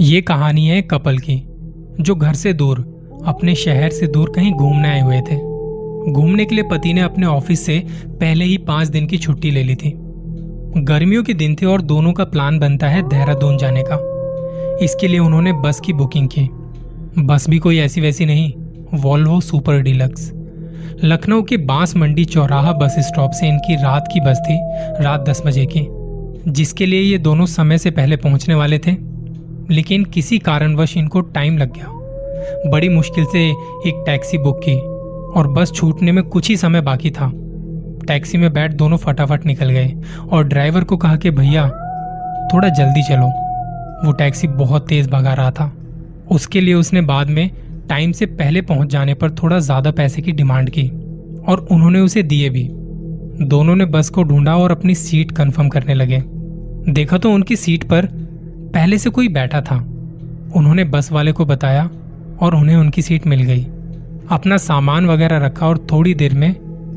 ये कहानी है कपल की, जो घर से दूर, अपने शहर से दूर कहीं घूमने आए हुए थे। घूमने के लिए पति ने अपने ऑफ़िस से पहले ही पाँच दिन की छुट्टी ले ली थी। गर्मियों के दिन थे और दोनों का प्लान बनता है देहरादून जाने का। इसके लिए उन्होंने बस की बुकिंग की। बस भी कोई ऐसी वैसी नहीं, वॉल्वो सुपर डिलक्स। लखनऊ के बाँस मंडी चौराहा बस स्टॉप से इनकी रात की बस थी, रात दस बजे की, जिसके लिए ये दोनों समय से पहले पहुँचने वाले थे। लेकिन किसी कारणवश इनको टाइम लग गया। बड़ी मुश्किल से एक टैक्सी बुक की और बस छूटने में कुछ ही समय बाकी था। टैक्सी में बैठ दोनों फटाफट निकल गए और ड्राइवर को कहा कि, भैया, थोड़ा जल्दी चलो। वो टैक्सी बहुत तेज भगा रहा था। उसके लिए उसने बाद में टाइम से पहले पहुँच जाने पर थोड़ा ज़्यादा पैसे की डिमांड की और उन्होंने उसे दिए भी। दोनों ने बस को ढूंढा और अपनी सीट कंफर्म करने लगे। देखा तो उनकी सीट पर पहले से कोई बैठा था। उन्होंने बस वाले को बताया और उन्हें उनकी सीट मिल गई। अपना सामान वगैरह रखा और थोड़ी देर में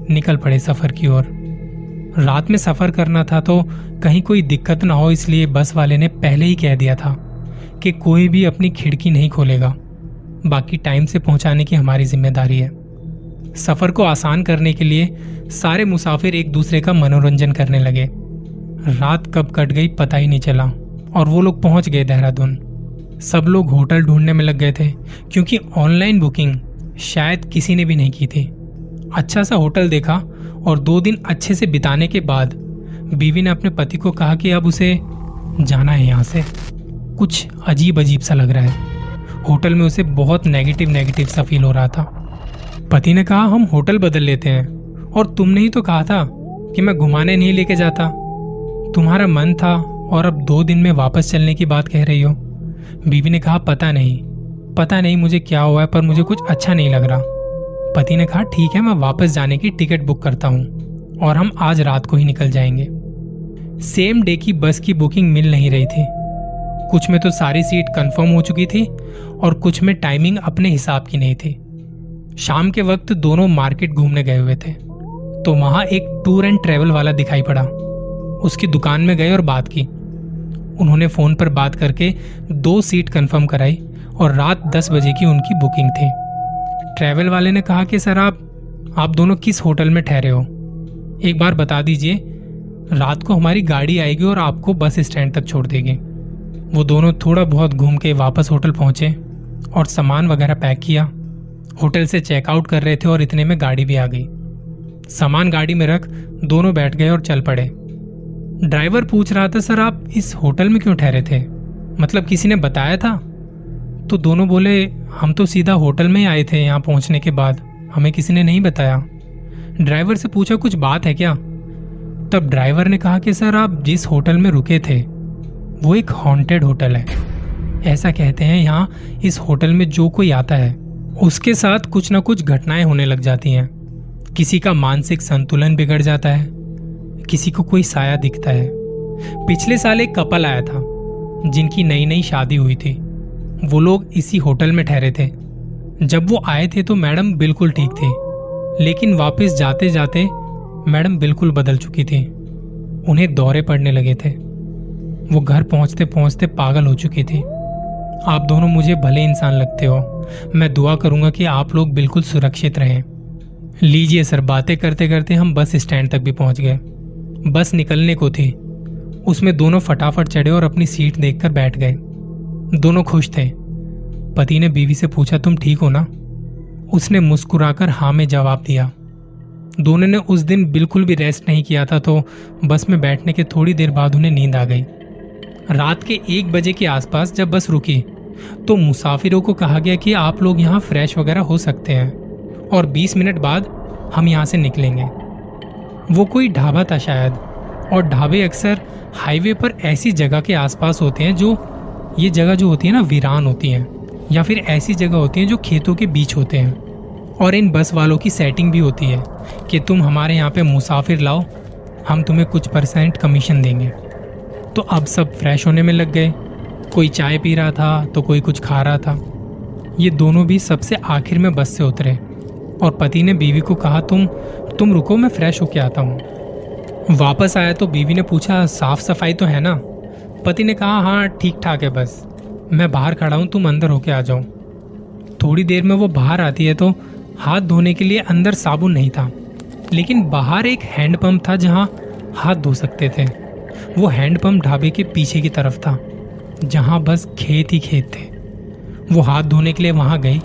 निकल पड़े सफ़र की ओर। रात में सफ़र करना था तो कहीं कोई दिक्कत ना हो, इसलिए बस वाले ने पहले ही कह दिया था कि कोई भी अपनी खिड़की नहीं खोलेगा। बाकी टाइम से पहुँचाने की हमारी ज़िम्मेदारी है। सफ़र को आसान करने के लिए सारे मुसाफिर एक दूसरे का मनोरंजन करने लगे। रात कब कट गई पता ही नहीं चला। और वो लोग पहुँच गए देहरादून। सब लोग होटल ढूँढने में लग गए थे, क्योंकि ऑनलाइन बुकिंग शायद किसी ने भी नहीं की थी। अच्छा सा होटल देखा और दो दिन अच्छे से बिताने के बाद बीवी ने अपने पति को कहा कि अब उसे जाना है यहाँ से। कुछ अजीब अजीब सा लग रहा है। होटल में उसे बहुत नेगेटिव नेगेटिव सा फील हो रहा था। पति ने कहा, हम होटल बदल लेते हैं। और तुमने ही तो कहा था कि मैं घुमाने नहीं लेके जाता। तुम्हारा मन था और अब दो दिन में वापस चलने की बात कह रही हो। बीवी ने कहा, पता नहीं पता नहीं मुझे क्या हुआ है, पर मुझे कुछ अच्छा नहीं लग रहा। पति ने कहा, ठीक है, मैं वापस जाने की टिकट बुक करता हूँ, और हम आज रात को ही निकल जाएँगे। सेम डे की बस की बुकिंग मिल नहीं रही थी। कुछ में तो सारी सीट कंफर्म हो चुकी थी, और कुछ में टाइमिंग अपने हिसाब की नहीं थी। शाम के वक्त दोनों मार्केट घूमने गए हुए थे तो वहाँ एक टूर एंड ट्रेवल वाला दिखाई पड़ा। उसकी दुकान में गए और बात की। उन्होंने फ़ोन पर बात करके दो सीट कंफर्म कराई और रात दस बजे की उनकी बुकिंग थी। ट्रैवल वाले ने कहा कि, सर, आप आप दोनों किस होटल में ठहरे हो? एक बार बता दीजिए, रात को हमारी गाड़ी आएगी और आपको बस स्टैंड तक छोड़ देगी। वो दोनों थोड़ा बहुत घूम के वापस होटल पहुँचे और सामान वगैरह पैक किया। होटल से चेकआउट कर रहे थे और इतने में गाड़ी भी आ गई। सामान गाड़ी में रख, दोनों बैठ गए और चल पड़े। ड्राइवर पूछ रहा था, सर, आप इस होटल में क्यों ठहरे थे? मतलब किसी ने बताया था? तो दोनों बोले, हम तो सीधा होटल में ही आए थे यहाँ पहुँचने के बाद। हमें किसी ने नहीं बताया। ड्राइवर से पूछा, कुछ बात है क्या? तब ड्राइवर ने कहा कि, सर, आप जिस होटल में रुके थे, वो एक हॉन्टेड होटल है। ऐसा कहते हैं यहाँ, इस होटल में जो कोई आता है, उसके साथ कुछ ना कुछ घटनाएँ होने लग जाती हैं। किसी का मानसिक संतुलन बिगड़ जाता है। किसी को कोई साया दिखता है। पिछले साल एक कपल आया था, जिनकी नई नई शादी हुई थी। वो लोग इसी होटल में ठहरे थे। जब वो आए थे तो मैडम बिल्कुल ठीक थी, लेकिन वापस जाते जाते मैडम बिल्कुल बदल चुकी थी। उन्हें दौरे पड़ने लगे थे। वो घर पहुँचते पहुँचते पागल हो चुकी थी। आप दोनों मुझे भले इंसान लगते हो, मैं दुआ करूँगा कि आप लोग बिल्कुल सुरक्षित रहें। लीजिए सर, बातें करते करते हम बस स्टैंड तक भी पहुँच गए। बस निकलने को थी। उसमें दोनों फटाफट चढ़े और अपनी सीट देखकर बैठ गए। दोनों खुश थे। पति ने बीवी से पूछा, तुम ठीक हो ना? उसने मुस्कुराकर हाँ में जवाब दिया। दोनों ने उस दिन बिल्कुल भी रेस्ट नहीं किया था तो बस में बैठने के थोड़ी देर बाद उन्हें नींद आ गई। रात के एक बजे के आसपास जब बस रुकी तो मुसाफिरों को कहा गया कि आप लोग यहाँ फ्रेश वगैरह हो सकते हैं और 20 मिनट बाद हम यहाँ से निकलेंगे। वो कोई ढाबा था शायद। और ढाबे अक्सर हाईवे पर ऐसी जगह के आसपास होते हैं जो, ये जगह जो होती है ना, वीरान होती हैं। या फिर ऐसी जगह होती हैं जो खेतों के बीच होते हैं। और इन बस वालों की सेटिंग भी होती है कि तुम हमारे यहाँ पे मुसाफिर लाओ, हम तुम्हें कुछ परसेंट कमीशन देंगे। तो अब सब फ्रेश होने में लग गए। कोई चाय पी रहा था तो कोई कुछ खा रहा था। ये दोनों भी सबसे आखिर में बस से उतरे। और पति ने बीवी को कहा, तुम तुम रुको, मैं फ्रेश होके आता हूँ। वापस आया तो बीवी ने पूछा, साफ़ सफ़ाई तो है ना? पति ने कहा हाँ ठीक ठाक है बस। मैं बाहर खड़ा हूँ, तुम अंदर होके आ जाओ। थोड़ी देर में वो बाहर आती है तो हाथ धोने के लिए अंदर साबुन नहीं था, लेकिन बाहर एक हैंडपम्प था जहाँ हाथ धो सकते थे। वो हैंडपम्प ढाबे के पीछे की तरफ़ था, जहाँ बस खेत ही खेत थे। वो हाथ धोने के लिए वहाँ गई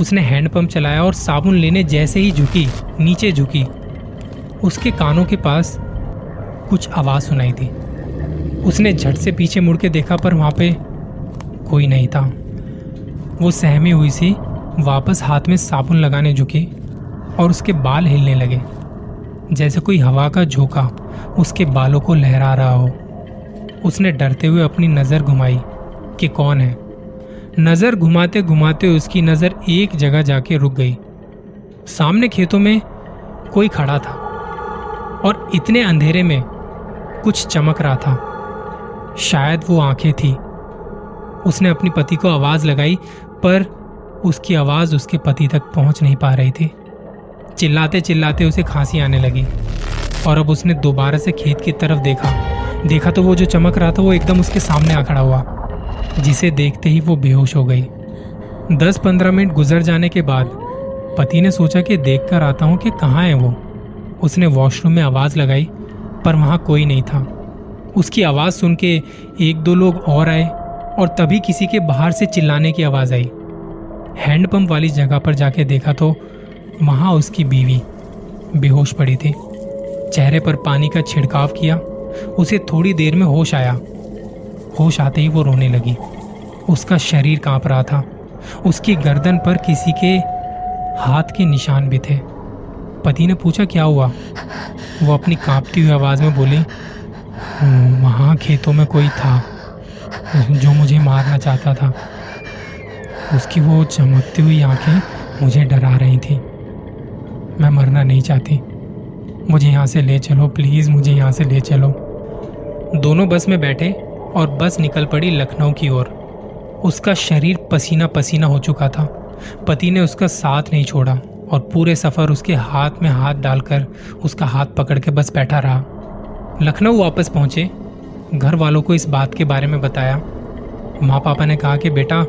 उसने हैंडपंप चलाया और साबुन लेने जैसे ही झुकी, नीचे झुकी। उसके कानों के पास कुछ आवाज़ सुनाई थी उसने झट से पीछे मुड़ के देखा, पर वहाँ पे कोई नहीं था। वो सहमी हुई सी, वापस हाथ में साबुन लगाने झुकी और उसके बाल हिलने लगे। जैसे कोई हवा का झोंका उसके बालों को लहरा रहा हो। उसने डरते हुए अपनी नज़र घुमाई कि कौन है? नज़र घुमाते घुमाते उसकी नज़र एक जगह जाके रुक गई। सामने खेतों में कोई खड़ा था और इतने अंधेरे में कुछ चमक रहा था। शायद वो आँखें थी। उसने अपनी पति को आवाज़ लगाई, पर उसकी आवाज़ उसके पति तक पहुँच नहीं पा रही थी। चिल्लाते चिल्लाते उसे खांसी आने लगी और अब उसने दोबारा से खेत की तरफ़ देखा। देखा तो वो जो चमक रहा था वो एकदम उसके सामने आ खड़ा हुआ। जिसे देखते ही वो बेहोश हो गई। दस पंद्रह मिनट गुजर जाने के बाद पति ने सोचा कि देख कर आता हूँ कि कहाँ है वो। उसने वॉशरूम में आवाज़ लगाई, पर वहाँ कोई नहीं था। उसकी आवाज़ सुन के एक दो लोग और आए और तभी किसी के बाहर से चिल्लाने की आवाज़ आई। हैंडपंप वाली जगह पर जाके देखा तो वहाँ उसकी बीवी बेहोश पड़ी थी। चेहरे पर पानी का छिड़काव किया, उसे थोड़ी देर में होश आया। होश आते ही वो रोने लगी। उसका शरीर काँप रहा था। उसकी गर्दन पर किसी के हाथ के निशान भी थे। पति ने पूछा, क्या हुआ? वो अपनी कांपती हुई आवाज़ में बोली, वहाँ खेतों में कोई था जो मुझे मारना चाहता था। उसकी वो चमकती हुई आँखें मुझे डरा रही थी। मैं मरना नहीं चाहती। मुझे यहाँ से ले चलो, प्लीज़ मुझे यहाँ से ले चलो। दोनों बस में बैठे और बस निकल पड़ी लखनऊ की ओर। उसका शरीर पसीना पसीना हो चुका था। पति ने उसका साथ नहीं छोड़ा और पूरे सफ़र उसके हाथ में हाथ डालकर उसका हाथ पकड़ के बस बैठा रहा। लखनऊ वापस पहुँचे। घर वालों को इस बात के बारे में बताया। माँ पापा ने कहा कि, बेटा,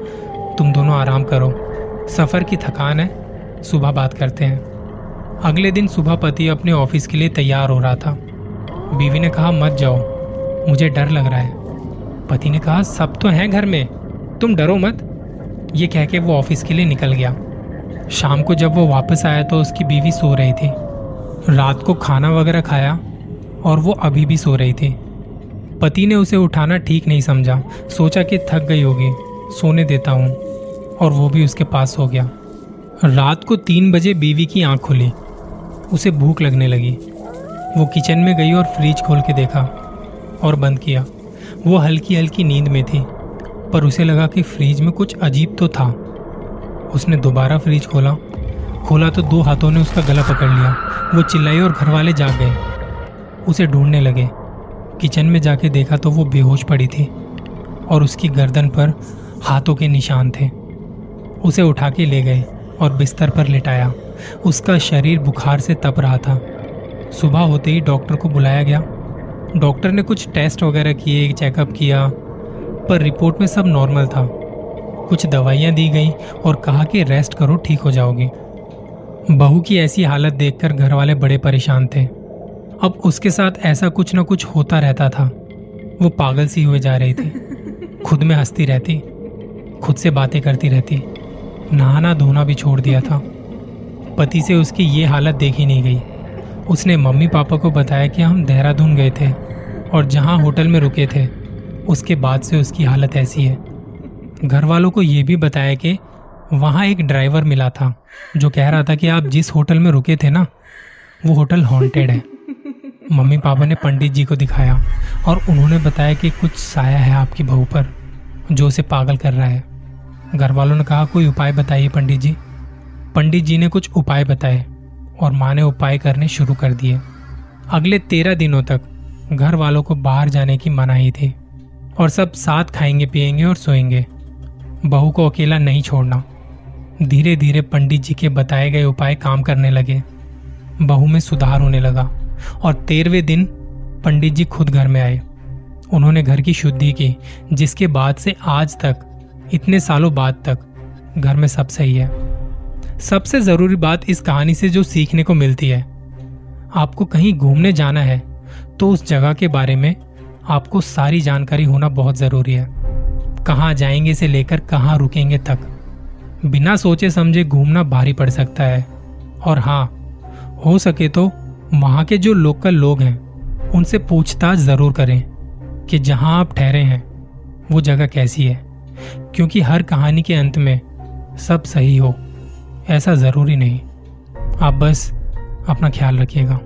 तुम दोनों आराम करो। सफ़र की थकान है। सुबह बात करते हैं। अगले दिन सुबह पति अपने ऑफ़िस के लिए तैयार हो रहा था। बीवी ने कहा, मत जाओ। मुझे डर लग रहा है। पति ने कहा, सब तो हैं घर में। तुम डरो मत। ये कह के वो ऑफ़िस के लिए निकल गया। शाम को जब वो वापस आया तो उसकी बीवी सो रही थी। रात को खाना वगैरह खाया और वो अभी भी सो रही थी। पति ने उसे उठाना ठीक नहीं समझा। सोचा कि थक गई होगी। सोने देता हूँ। और वो भी उसके पास हो गया। रात को तीन बजे बीवी की आँख खुली। उसे भूख लगने लगी। वो किचन में गई और फ्रिज खोल के देखा और बंद किया। वो हल्की हल्की नींद में थी, पर उसे लगा कि फ्रिज में कुछ अजीब तो था। उसने दोबारा फ्रिज खोला। खोला तो दो हाथों ने उसका गला पकड़ लिया। वो चिल्लाई और घर वाले जाग गए। उसे ढूँढने लगे। किचन में जाके देखा तो वो बेहोश पड़ी थी और उसकी गर्दन पर हाथों के निशान थे। उसे उठा के ले गए और बिस्तर पर लिटाया। उसका शरीर बुखार से तप रहा था। सुबह होते ही डॉक्टर को बुलाया गया। डॉक्टर ने कुछ टेस्ट वगैरह किए, चेकअप किया, पर रिपोर्ट में सब नॉर्मल था। कुछ दवाइयाँ दी गई और कहा कि रेस्ट करो, ठीक हो जाओगी। बहू की ऐसी हालत देखकर घर वाले बड़े परेशान थे। अब उसके साथ ऐसा कुछ ना कुछ होता रहता था। वो पागल सी हुए जा रही थी। खुद में हंसती रहती, खुद से बातें करती रहती नहाना धोना भी छोड़ दिया था। पति से उसकी ये हालत देखी नहीं गई। उसने मम्मी पापा को बताया कि हम देहरादून गए थे और जहाँ होटल में रुके थे, उसके बाद से उसकी हालत ऐसी है। घर वालों को ये भी बताया कि वहाँ एक ड्राइवर मिला था, जो कह रहा था कि आप जिस होटल में रुके थे ना, वो होटल हॉन्टेड है। मम्मी पापा ने पंडित जी को दिखाया और उन्होंने बताया कि कुछ साया है आपकी बहू पर, जो उसे पागल कर रहा है। घर वालों ने कहा, कोई उपाय बताइए पंडित जी? पंडित जी ने कुछ उपाय बताए। और माँ ने उपाय करने शुरू कर दिए। अगले तेरह दिनों तक घर वालों को बाहर जाने की मनाही थी और सब साथ खाएँगे, पिएँगे और सोएँगे। बहू को अकेला नहीं छोड़ना। धीरे धीरे पंडित जी के बताए गए उपाय काम करने लगे। बहू में सुधार होने लगा और तेरहवें दिन पंडित जी खुद घर में आए। उन्होंने घर की शुद्धि की, जिसके बाद से आज तक, इतने सालों बाद तक, घर में सब सही है। सबसे ज़रूरी बात इस कहानी से जो सीखने को मिलती है। आपको कहीं घूमने जाना है तो उस जगह के बारे में आपको सारी जानकारी होना बहुत ज़रूरी है। कहाँ जाएँगे से लेकर कहाँ रुकेंगे तक? बिना सोचे समझे घूमना भारी पड़ सकता है। और हाँ हो सके तो वहाँ के जो लोकल लोग हैं, उनसे पूछताछ ज़रूर करें कि जहाँ आप ठहरे हैं, वो जगह कैसी है? क्योंकि हर कहानी के अंत में सब सही हो। ऐसा ज़रूरी नहीं। आप बस अपना ख्याल रखिएगा।